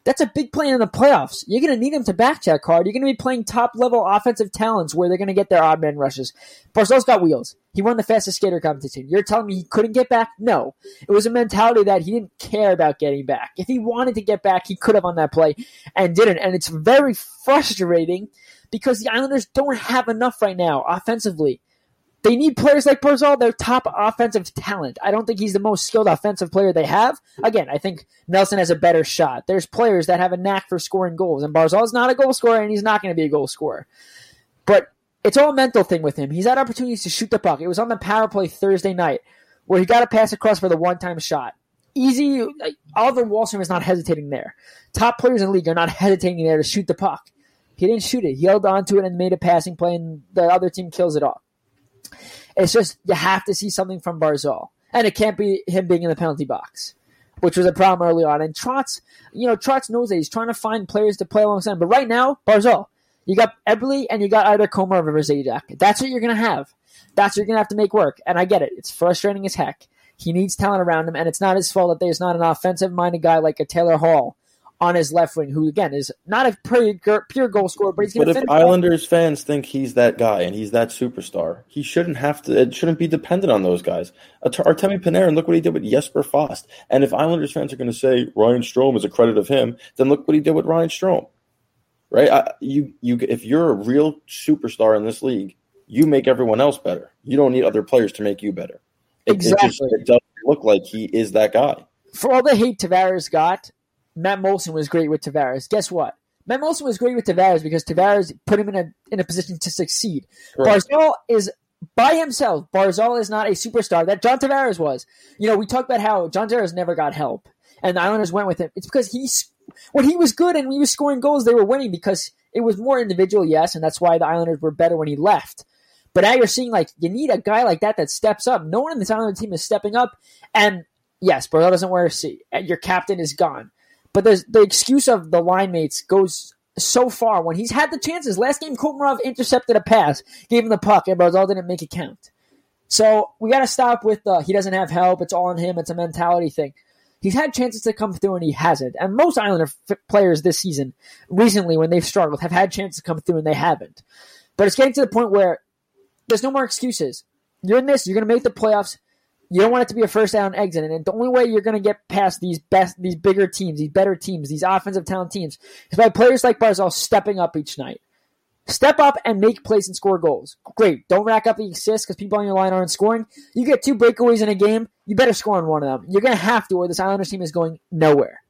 Speaker 4: that's a big play in the playoffs. You're going to need him to backcheck hard. You're going to be playing top level offensive talents where they're going to get their odd man rushes. Barzal's got wheels. He won the fastest skater competition. You're telling me he couldn't get back? No. It was a mentality that he didn't care about getting back. If he wanted to get back, he could have on that play and didn't. And it's very frustrating because the Islanders don't have enough right now offensively. They need players like Barzal, their top offensive talent. I don't think he's the most skilled offensive player they have. Again, I think Nelson has a better shot. There's players that have a knack for scoring goals, and Barzal is not a goal scorer, and he's not going to be a goal scorer. But it's all a mental thing with him. He's had opportunities to shoot the puck. It was on the power play Thursday night where he got a pass across for the one time shot. Easy. Like, Oliver Wahlstrom is not hesitating there. Top players in the league are not hesitating there to shoot the puck. He didn't shoot it. He held on to it and made a passing play, and the other team kills it off. It's just you have to see something from Barzal, and it can't be him being in the penalty box, which was a problem early on. And Trotz, you know, Trotz knows that he's trying to find players to play alongside. But right now, Barzal, you got Eberle and you got either Komarov or Zajac. That's what you're gonna have. That's what you're gonna have to make work. And I get it. It's frustrating as heck. He needs talent around him, and it's not his fault that there's not an offensive minded guy like a Taylor Hall on his left wing, who again is not a pure, pure goal scorer, but he's going
Speaker 3: But
Speaker 4: to
Speaker 3: if Islanders fans think he's that guy and he's that superstar, he shouldn't have to. It shouldn't be dependent on those guys. Artemi Panarin, look what he did with Jesper Fast. And if Islanders fans are going to say Ryan Strome is a credit of him, then look what he did with Ryan Strome. Right? I, you, you, if you're a real superstar in this league, you make everyone else better. You don't need other players to make you better. It,
Speaker 4: Exactly.
Speaker 3: It, just, it doesn't look like he is that guy.
Speaker 4: for all the hate Tavares got, Matt Moulson was great with Tavares. Guess what? Matt Moulson was great with Tavares because Tavares put him in a in a position to succeed.
Speaker 3: Correct.
Speaker 4: Barzal is by himself. Barzal is not a superstar that John Tavares was. You know, we talked about how John Tavares never got help, and the Islanders went with him. It's because he's when he was good and he was scoring goals, they were winning because it was more individual, yes, and that's why the Islanders were better when he left. But now you're seeing like you need a guy like that that steps up. No one in this Islander team is stepping up, and yes, Barzal doesn't wear a C. Your captain is gone. But the excuse of the line mates goes so far when he's had the chances. Last game, Komarov intercepted a pass, gave him the puck, and Barzal didn't make it count. So we got to stop with the he doesn't have help. It's all on him. It's a mentality thing. He's had chances to come through and he hasn't. And most Islander f- players this season, recently when they've struggled, have had chances to come through and they haven't. But it's getting to the point where there's no more excuses. You're in this. You're going to make the playoffs. You don't want it to be a first down exit, and the only way you're going to get past these best, these bigger teams, these better teams, these offensive talent teams, is by players like Barzal stepping up each night. Step up and make plays and score goals. Great. Don't rack up the assists because people on your line aren't scoring. You get two breakaways in a game, you better score on one of them. You're going to have to, or this Islanders team is going nowhere.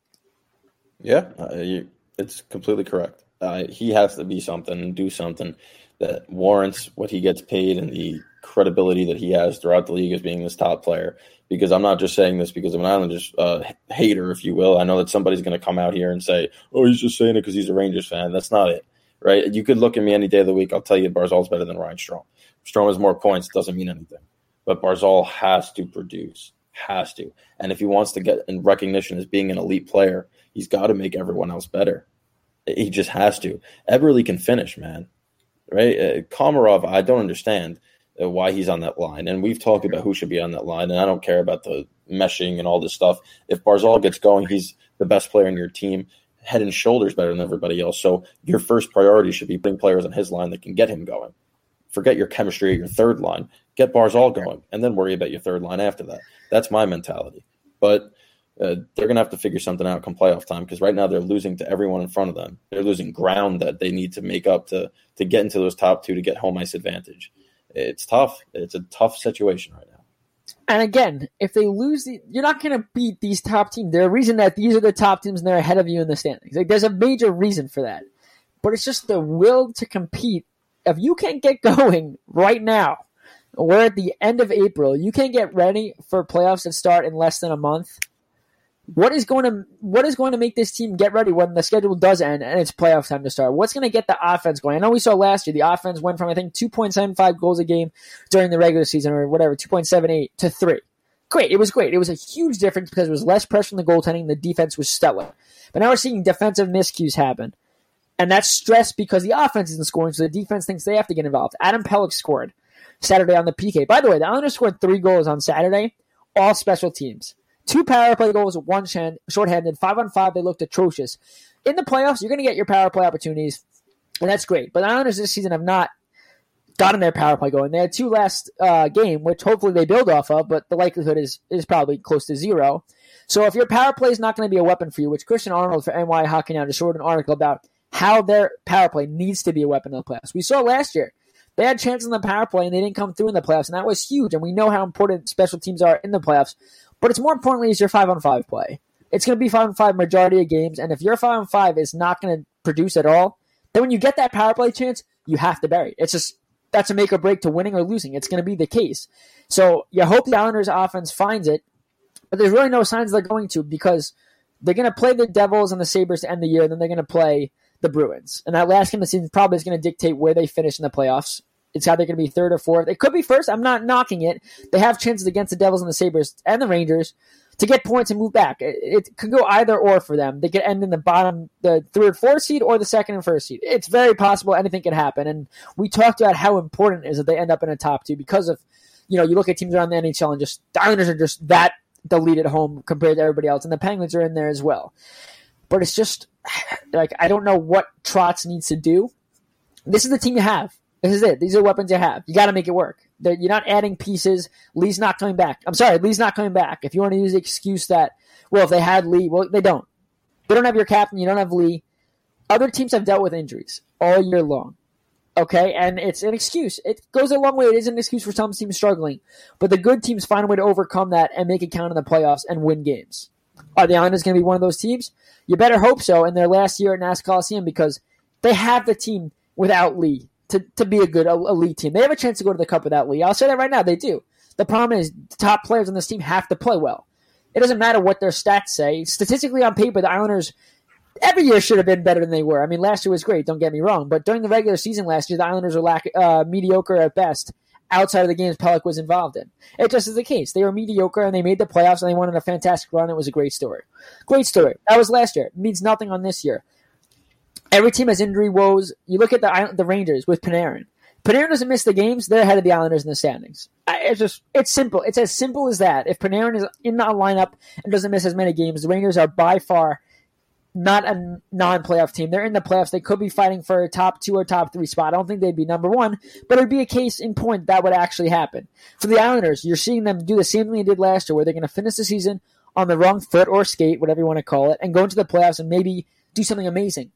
Speaker 3: Yeah, uh, you, it's completely correct. Uh, he has to be something do something that warrants what he gets paid and the credibility that he has throughout the league as being this top player. Because I'm not just saying this because I'm an Islanders uh, hater, if you will. I know that somebody's going to come out here and say, "Oh, he's just saying it because he's a Rangers fan." That's not it, right? You could look at me any day of the week. I'll tell you, Barzal's better than Ryan Strome. Strome has more points. Doesn't mean anything, but Barzal has to produce, has to. And if he wants to get in recognition as being an elite player, he's got to make everyone else better. He just has to. Eberle can finish, man. Right? Uh, Komarov, I don't understand why he's on that line. And we've talked about who should be on that line. And I don't care about the meshing and all this stuff. If Barzal gets going, he's the best player in your team, head and shoulders better than everybody else. So your first priority should be putting players on his line that can get him going. Forget your chemistry at your third line. Get Barzal going, and then worry about your third line after that. That's my mentality. But uh, they're going to have to figure something out come playoff time because right now they're losing to everyone in front of them. They're losing ground that they need to make up to to get into those top two to get home ice advantage. It's tough. It's a tough situation right now.
Speaker 4: And again, if they lose, you're not going to beat these top teams. There's a reason that these are the top teams and they're ahead of you in the standings. Like there's a major reason for that. But it's just the will to compete. If you can't get [LAUGHS] going right now, we're at the end of April. You can't get ready for playoffs that start in less than a month. What is going to what is going to make this team get ready when the schedule does end and it's playoff time to start? What's going to get the offense going? I know we saw last year the offense went from I think 2.75 goals a game during the regular season or whatever 2.78 to three. Great, it was great. It was a huge difference because it was less pressure on the goaltending. The defense was stellar, but now we're seeing defensive miscues happen, and that's stress because the offense isn't scoring, so the defense thinks they have to get involved. Adam Pelech scored Saturday on the PK. By the way, the Islanders scored three goals on Saturday, all special teams. Two power play goals, one shan- shorthanded, five on five. They looked atrocious. In the playoffs, you're going to get your power play opportunities, and that's great. But the Islanders this season have not gotten their power play going. They had two last uh, game, which hopefully they build off of, but the likelihood is is probably close to zero. So if your power play is not going to be a weapon for you, which Christian Arnold for NY Hockey Now just wrote an article about how their power play needs to be a weapon in the playoffs. We saw last year they had chances in the power play and they didn't come through in the playoffs, and that was huge. And we know how important special teams are in the playoffs. But it's more importantly is your five on five play. It's going to be five on five majority of games, and if your five on five is not going to produce at all, then when you get that power play chance, you have to bury. it. It's just that's a make or break to winning or losing. It's going to be the case. So you hope the Islanders offense finds it, but there's really no signs they're going to because they're going to play the Devils and the Sabres to end the year, and then they're going to play the Bruins. And that last game of the season probably is going to dictate where they finish in the playoffs. It's how they're going to be third or fourth. It could be first. I'm not knocking it. They have chances against the Devils and the Sabres and the Rangers to get points and move back. It, it could go either or for them. They could end in the bottom, the third, fourth seed, or the second and first seed. It's very possible anything could happen. And we talked about how important it is that they end up in a top two because of, you know, you look at teams around the NHL and just the Islanders are just that at home compared to everybody else, and the Penguins are in there as well. but it's just [SIGHS] like I don't know what Trotz needs to do. This is the team you have. This is it. These are weapons you have. You got to make it work. You're not adding pieces. Lee's not coming back. I'm sorry, Lee's not coming back. If you want to use the excuse that, well, if they had Lee, well, they don't. They don't have your captain. You don't have Lee. Other teams have dealt with injuries all year long. Okay, and it's an excuse. It goes a long way. It is an excuse for some teams struggling, but the good teams find a way to overcome that and make it count in the playoffs and win games. Are the Islanders going to be one of those teams? You better hope so in their last year at Nassau Coliseum because they have the team without Lee to, to be a good elite team. They have a chance to go to the cup without Lee. I'll say that right now. They do. The problem is the top players on this team have to play well. It doesn't matter what their stats say. Statistically on paper, the Islanders every year should have been better than they were. I mean, last year was great. Don't get me wrong, but during the regular season last year, the Islanders were lack, uh, mediocre at best. Outside of the games Pelech was involved in, it just is the case. They were mediocre and they made the playoffs and they won in a fantastic run. It was a great story. Great story. That was last year. It means nothing on this year. Every team has injury woes. You look at the the Rangers with Panarin. Panarin doesn't miss the games; they're ahead of the Islanders in the standings. It's just it's simple. It's as simple as that. If Panarin is in the lineup and doesn't miss as many games, the Rangers are by far not a non-playoff team. They're in the playoffs. They could be fighting for a top two or top three spot. I don't think they'd be number one, but it'd be a case in point that would actually happen. For the Islanders, you're seeing them do the same thing they did last year, where they're going to finish the season on the wrong foot or skate, whatever you want to call it, and go into the playoffs and maybe do something amazing.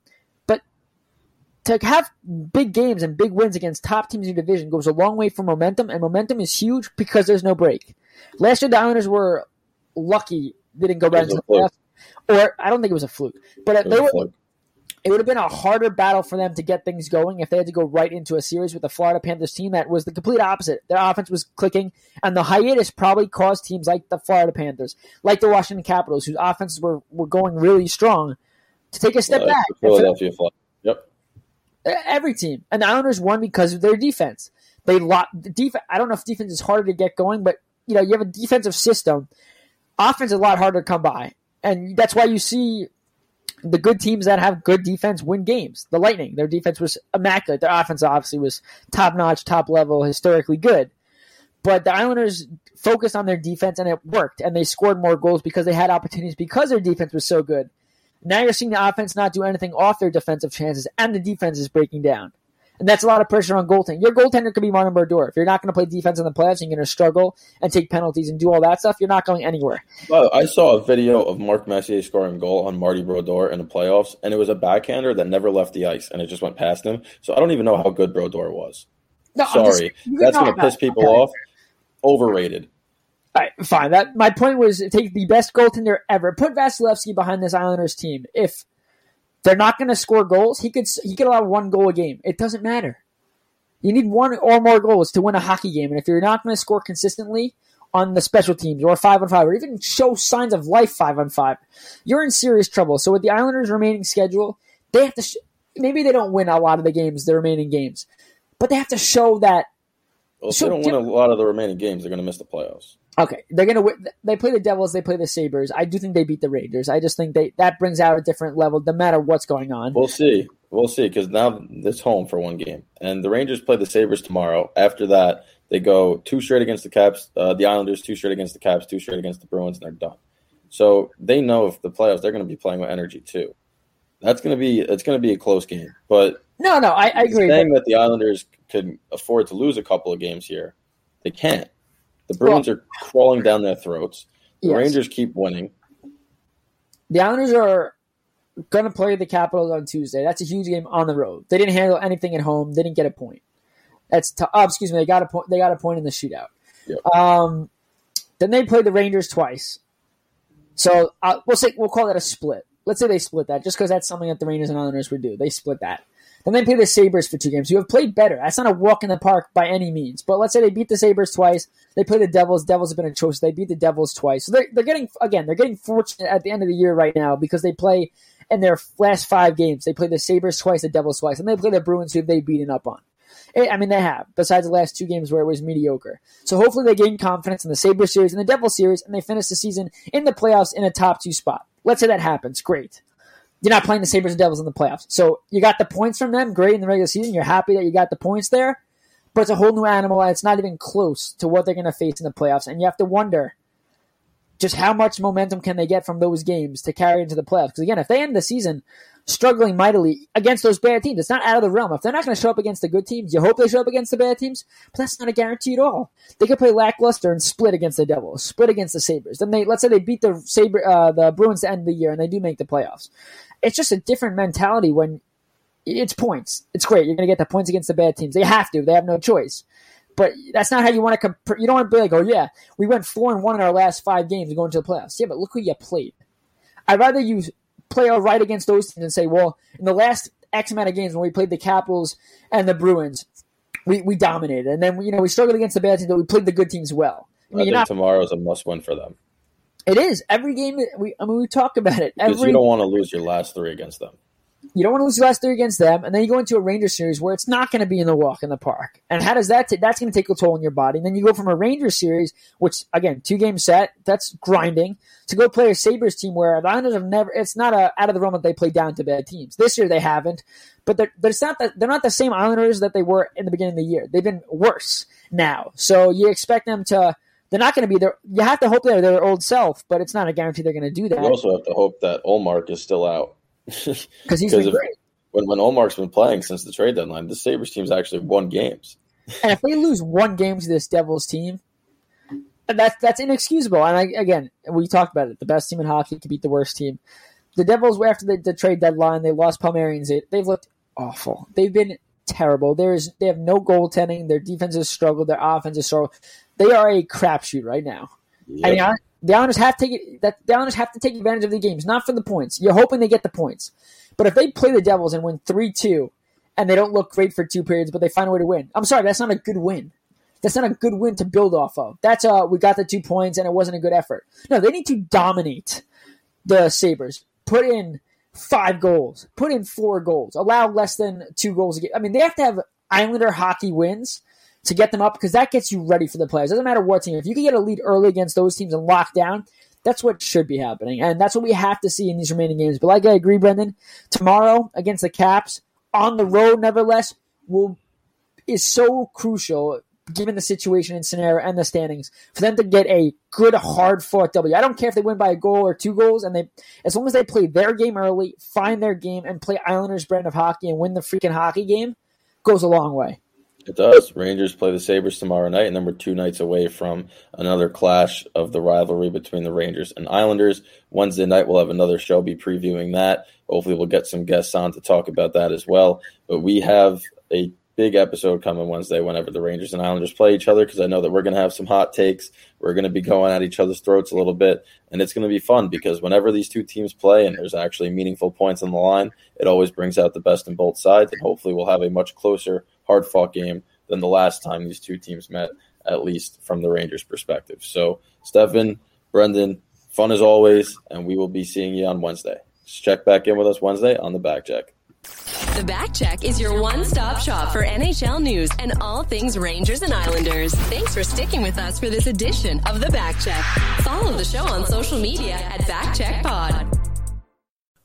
Speaker 4: To have big games and big wins against top teams in your division goes a long way for momentum, and momentum is huge because there's no break. Last year, the Islanders were lucky they didn't go right into the playoffs or I don't think it was a fluke, but they were, it would have been a harder battle for them to get things going if they had to go right into a series with the Florida Panthers team that was the complete opposite. Their offense was clicking, and the hiatus probably caused teams like the Florida Panthers, like the Washington Capitals, whose offenses were, were going really strong, to take a step back.
Speaker 3: Philadelphia Flyers.
Speaker 4: Every team, and the Islanders won because of their defense. They lot defense. I don't know if defense is harder to get going, but you know you have a defensive system. Offense is a lot harder to come by and that's why you see the good teams that have good defense win games. The Lightning, their defense was immaculate. Their offense obviously was top notch, top level, historically good. But the Islanders focused on their defense and it worked, and they scored more goals because they had opportunities because their defense was so good. Now you're seeing the offense not do anything off their defensive chances, and the defense is breaking down. And that's a lot of pressure on goaltending. Your goaltender could be Martin Brodeur. If you're not going to play defense in the playoffs and you're going to struggle and take penalties and do all that stuff, you're not going anywhere.
Speaker 3: Well, I saw a video of Mark Messier scoring a goal on Marty Brodeur in the playoffs, and it was a backhander that never left the ice, and it just went past him. So I don't even know how good Brodeur was. No, Sorry. Just, that's going to piss people okay. off. Overrated.
Speaker 4: All right, fine. That my point was take the best goaltender ever. Put Vasilevskiy behind this Islanders team. If they're not going to score goals. He could he could allow one goal a game. It doesn't matter. You need one or more goals to win a hockey game, and if you're not going to score consistently on the special teams or five on five, or even show signs of life five on five, you're in serious trouble. So with the Islanders' remaining schedule, they have to. Sh- maybe they don't win a lot of the games, the remaining games, but they have to show that.
Speaker 3: Well, if show, they don't win a lot of the remaining games, they're going to miss the playoffs.
Speaker 4: Okay, they're gonna win. They play the Devils. They play the Sabres. I do think they beat the Rangers. I just think they that brings out a different level, no matter what's going on.
Speaker 3: We'll see. We'll see because now it's home for one game, and the Rangers play the Sabres tomorrow. After that, they go two straight against the Caps, uh, the Islanders, two straight against the Caps, two straight against the Bruins, and they're done. So they know if the playoffs, they're going to be playing with energy too. That's going to be it's going to be a close game, but
Speaker 4: no, no, I, I agree.
Speaker 3: Saying that the Islanders could afford to lose a couple of games here, they can't. The Bruins well, are crawling down their throats. The yes. Rangers keep winning.
Speaker 4: The Islanders are going to play the Capitals on Tuesday. That's a huge game on the road. They didn't handle anything at home. They didn't get a point. That's t- oh, excuse me. They got a point. They got a point in the shootout. Yep. Um, then they played the Rangers twice. So uh, we'll say we'll call that a split. Let's say they split that, just because that's something that the Rangers and Islanders would do. They split that. Then they play the Sabres for two games, You have played better. That's not a walk in the park by any means. But let's say they beat the Sabres twice. They play the Devils. Devils have been atrocious. They beat the Devils twice. So they're, they're getting, again, they're getting fortunate at the end of the year right now because they play in their last five games. They play the Sabres twice, the Devils twice, and they play the Bruins who they've beaten up on. Eh, I mean, they have, besides the last two games where it was mediocre. So hopefully they gain confidence in the Sabres series and the Devils series, and they finish the season in the playoffs in a top two spot. Let's say that happens. Great you're not playing the Sabres and Devils in the playoffs. So you got the points from them, great in the regular season. You're happy that you got the points there, but it's a whole new animal, and it's not even close to what they're going to face in the playoffs. And you have to wonder just how much momentum can they get from those games to carry into the playoffs? Because again, if they end the season struggling mightily against those bad teams, it's not out of the realm. If they're not going to show up against the good teams, you hope they show up against the bad teams, but that's not a guarantee at all. They could play lackluster and split against the Devils, split against the Sabres. Then they let's say they beat the Sabre, uh, the Bruins to end the year, and they do make the playoffs. It's just a different mentality when it's points. It's great. You're going to get the points against the bad teams. They have to. They have no choice. But that's not how you want to compare. You don't want to be like, oh yeah, we went four and one in our last five games going to the playoffs. Yeah, but look who you played. I'd rather you play all right against those teams and say, well, in the last X amount of games when we played the Capitals and the Bruins, we, we dominated, and then you know we struggled against the bad teams, but we played the good teams well.
Speaker 3: I, mean, I think not, tomorrow's a must win for them.
Speaker 4: It is every game. We I mean we talk about it.
Speaker 3: Because
Speaker 4: every,
Speaker 3: you don't want to lose your last three against them
Speaker 4: you don't want to lose your last three against them, and then you go into a Rangers series where it's not going to be in the walk in the park. And how does that? T- that's going to take a toll on your body. And then you go from a Rangers series, which again, two game set, that's grinding, to go play a Sabres team where the Islanders have never. It's not a, out of the realm that they play down to bad teams. This year they haven't, but they're, they're not the, they're not the same Islanders that they were in the beginning of the year. They've been worse now, so you expect them to. They're not going to be there. You have to hope they're their old self, but it's not a guarantee they're going to do that.
Speaker 3: You also have to hope that Ullmark is still out [LAUGHS]
Speaker 4: because he's been if, great.
Speaker 3: When when Ullmark's been playing since the trade deadline, the Sabres team's actually won games.
Speaker 4: and if they lose one game to this Devils team, that's that's inexcusable. And I, again, we talked about it. The best team in hockey can beat the worst team. The Devils, were after the, the trade deadline, they lost Palmieri and They've looked awful. They've been terrible. There is they have no goaltending. Their defense has struggled. Their offense has struggled. They are a crapshoot right now. Yep. The Islanders have to take that. The Islanders have to take advantage of the games, not for the points. You're hoping they get the points, but if they play the Devils and win three two, and they don't look great for two periods, but they find a way to win, I'm sorry, that's not a good win. That's not a good win to build off of. That's uh, we got the two points and it wasn't a good effort. No, they need to dominate the Sabres. Put in five goals. Put in four goals. Allow less than two goals a game. I mean, they have to have Islander hockey wins to get them up because that gets you ready for the playoffs. Doesn't matter what team. If you can get a lead early against those teams and lock down, that's what should be happening. And that's what we have to see in these remaining games. But like I agree, Brendan, tomorrow against the Caps on the road, nevertheless, will is so crucial given the situation and scenario and the standings for them to get a good hard fought W. I don't care if they win by a goal or two goals, and they as long as they play their game early, find their game, and play Islanders brand of hockey and win the freaking hockey game, goes a long way.
Speaker 3: It does. Rangers play the Sabres tomorrow night, and then we're two nights away from another clash of the rivalry between the Rangers and Islanders. Wednesday night, we'll have another show, be previewing that. Hopefully, we'll get some guests on to talk about that as well. But we have a big episode coming Wednesday whenever the Rangers and Islanders play each other because I know that we're going to have some hot takes. We're going to be going at each other's throats a little bit, and it's going to be fun because whenever these two teams play and there's actually meaningful points on the line, it always brings out the best in both sides, and hopefully we'll have a much closer, hard fought game than the last time these two teams met, at least from the Rangers' perspective. So, Stefan, Brendan, fun as always, and we will be seeing you on Wednesday. Just check back in with us Wednesday on the back check.
Speaker 5: The Back Check is your one stop shop for NHL news and all things Rangers and Islanders. Thanks for sticking with us for this edition of The Back Check. Follow the show on social media at Back Check Pod.